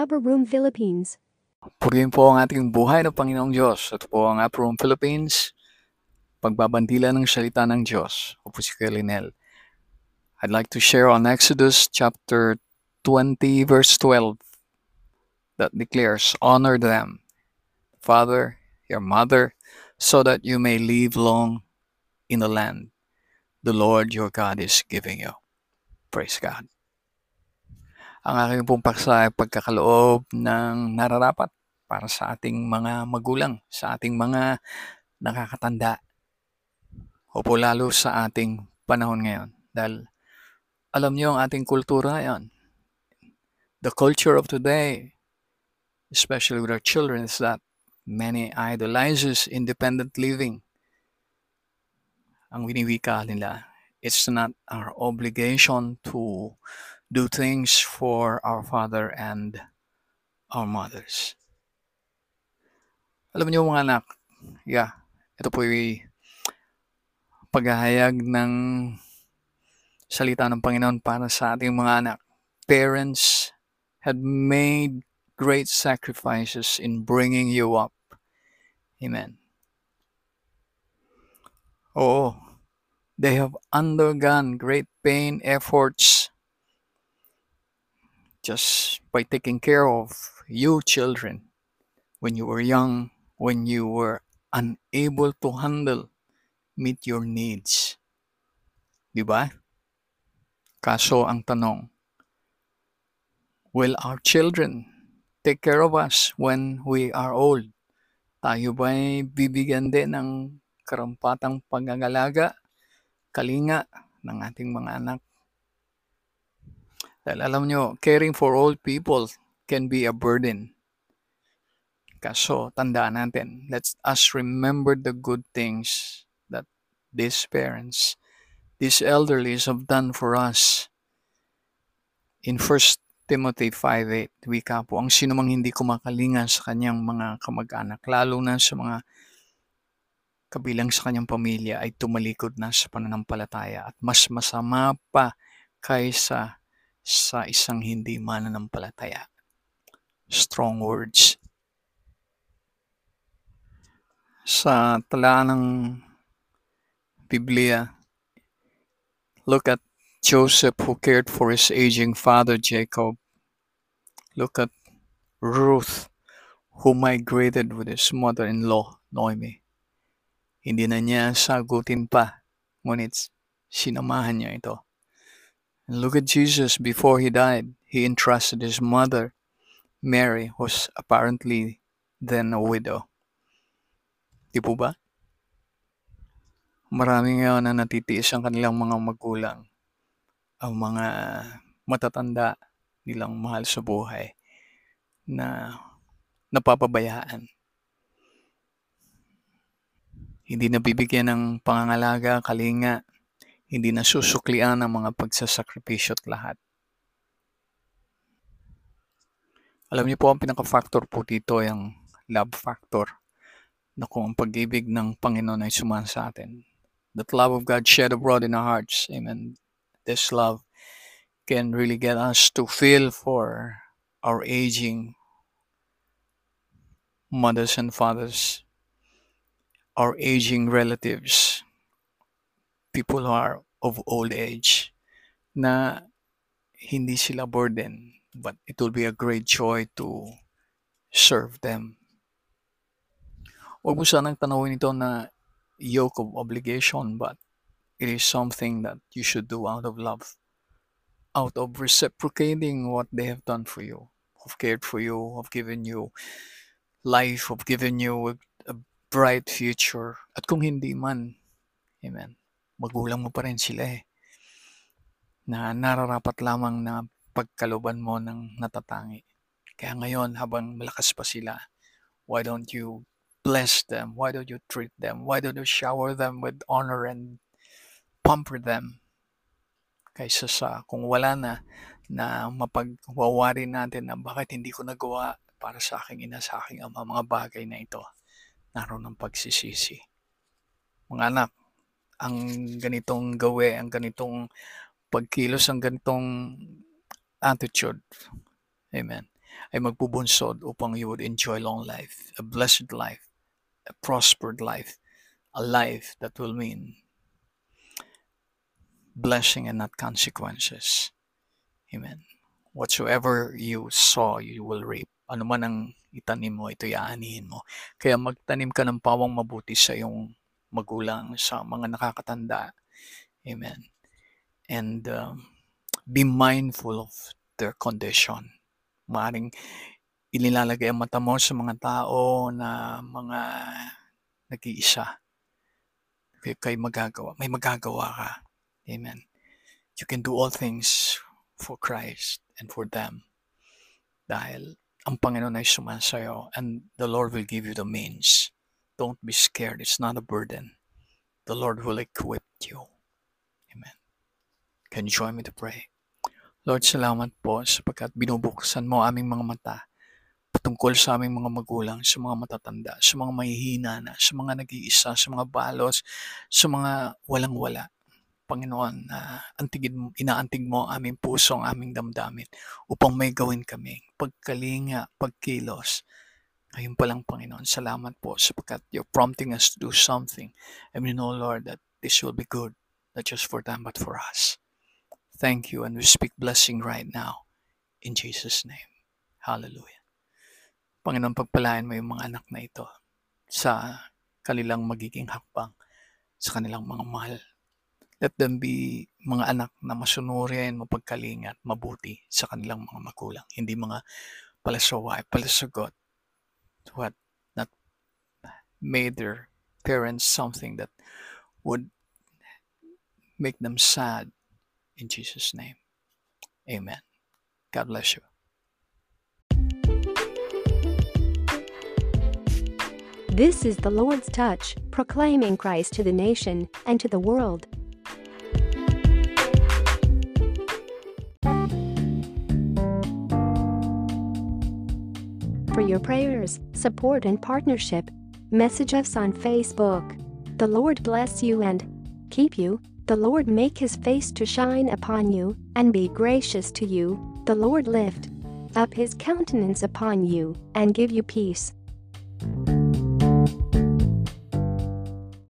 Upper Room Philippines. Purihin po ang ating buhay ng Panginoong Diyos. Ito po ang Upper Room Philippines. Pagbabandila ng salita ng Diyos. Ako po si Kuya I'd like to share on Exodus chapter 20 verse 12 that declares, Honor them, father, your mother, so that you may live long in the land the Lord your God is giving you. Praise God. Ang aking pong paksa ay pagkakaloob ng nararapat para sa ating mga magulang, sa ating mga nakakatanda, o po lalo sa ating panahon ngayon. Dahil alam niyo ang ating kultura yan. The culture of today, especially with our children, is that many idolizes independent living. Ang winiwika nila, it's not our obligation to do things for our father and our mothers. Alam niyo mga anak, yeah, ito po yung paghahayag ng salita ng Panginoon para sa ating mga anak. Parents had made great sacrifices in bringing you up. Amen. Oo, they have undergone great pain, efforts, just by taking care of you children when you were young, when you were unable to handle, meet your needs. Di ba? Kaso ang tanong, will our children take care of us when we are old? Tayo ba'y bibigyan din ng karampatang pangangalaga, kalinga ng ating mga anak? Dahil alam nyo, caring for old people can be a burden. Kaso, tandaan natin, let's us remember the good things that these parents, these elderlies have done for us. In 1 Timothy 5.8, wika po, ang sino mang hindi kumakalinga sa kanyang mga kamag-anak, lalo na sa mga kabilang sa kanyang pamilya ay tumalikod na sa pananampalataya at mas masama pa kaysa sa isang hindi mananampalataya. Strong words. Sa talaan ng Biblia, look at Joseph who cared for his aging father Jacob. Look at Ruth who migrated with his mother-in-law Noemi. Hindi na niya sagutin pa, ngunit sinamahan niya ito. Look at Jesus before he died. He entrusted his mother, Mary, who's apparently then a widow. Di po ba? Marami ngayon na natitiis ang kanilang mga magulang, ang mga matatanda nilang mahal sa buhay na napapabayaan. Hindi nabibigyan ng pangangalaga, kalinga, hindi nasusuklian ang mga pagsasakripisyo at lahat. Alam niyo po, ang pinaka-factor po dito yung love factor na kung ang pag-ibig ng Panginoon ay suman sa atin. That love of God shed abroad in our hearts. Amen. This love can really get us to feel for our aging mothers and fathers, our aging relatives, people who are of old age, na hindi sila burden, but it will be a great joy to serve them. Huwag mo sanang tanawin ito na yoke of obligation, but it is something that you should do out of love, out of reciprocating what they have done for you, have cared for you, have given you life, have given you bright future. At kung hindi man, amen, magulang mo pa rin sila eh, na nararapat lamang na pagkaluban mo ng natatangi. Kaya ngayon, habang malakas pa sila, why don't you bless them? Why don't you treat them? Why don't you shower them with honor and pamper them? Kaysa sa kung wala na, na mapagwawari natin na bakit hindi ko nagawa para sa aking ina, sa aking ama, mga bagay na ito. Naroon ang pagsisisi. Mga anak, ang ganitong gawe, ang ganitong pagkilos, ang ganitong attitude, amen, ay magbubunsod upang you would enjoy long life, a blessed life, a prospered life, a life that will mean blessing and not consequences. Amen. Whatsoever you sow, you will reap. Ano man ang itanim mo, ito yaanihin mo. Kaya magtanim ka ng pawang mabuti sa iyong magulang, sa mga nakakatanda. Amen. And um, be mindful of their condition. Maaring inilalagay ang mata mo sa mga tao na mga nag-iisa. Kaya kay magagawa. May magagawa ka. Amen. You can do all things for Christ and for them. Dahil ang Panginoon ay sumasayo and the Lord will give you the means. Don't be scared. It's not a burden. The Lord will equip you. Amen. Can you join me to pray? Lord, salamat po sapagkat binubuksan mo aming mga mata patungkol sa aming mga magulang, sa mga matatanda, sa mga mahihina na, sa mga nag-iisa, sa mga balos, sa mga walang-wala. Panginoon, na uh, inaantig mo aming puso, ang aming damdamin upang may gawin kami. Pagkalinga, pagkilos. Ngayon pa lang, Panginoon, salamat po sapagkat you're prompting us to do something. And we know, Lord, that this will be good, not just for them, but for us. Thank you, and we speak blessing right now. In Jesus' name. Hallelujah. Panginoon, pagpalain mo yung mga anak na ito sa kanilang magiging hakbang, sa kanilang mga mahal Let them be mga anak na masunurin, mapagkalingat, mabuti sa kanilang mga magulang. Hindi mga palasaway, palasagot. What not made their parents something that would make them sad. In Jesus' name. Amen. God bless you. This is the Lord's touch, proclaiming Christ to the nation and to the world. For your prayers, support, and partnership. Message us on Facebook. The Lord bless you and keep you. The Lord make his face to shine upon you and be gracious to you. The Lord lift up his countenance upon you and give you peace.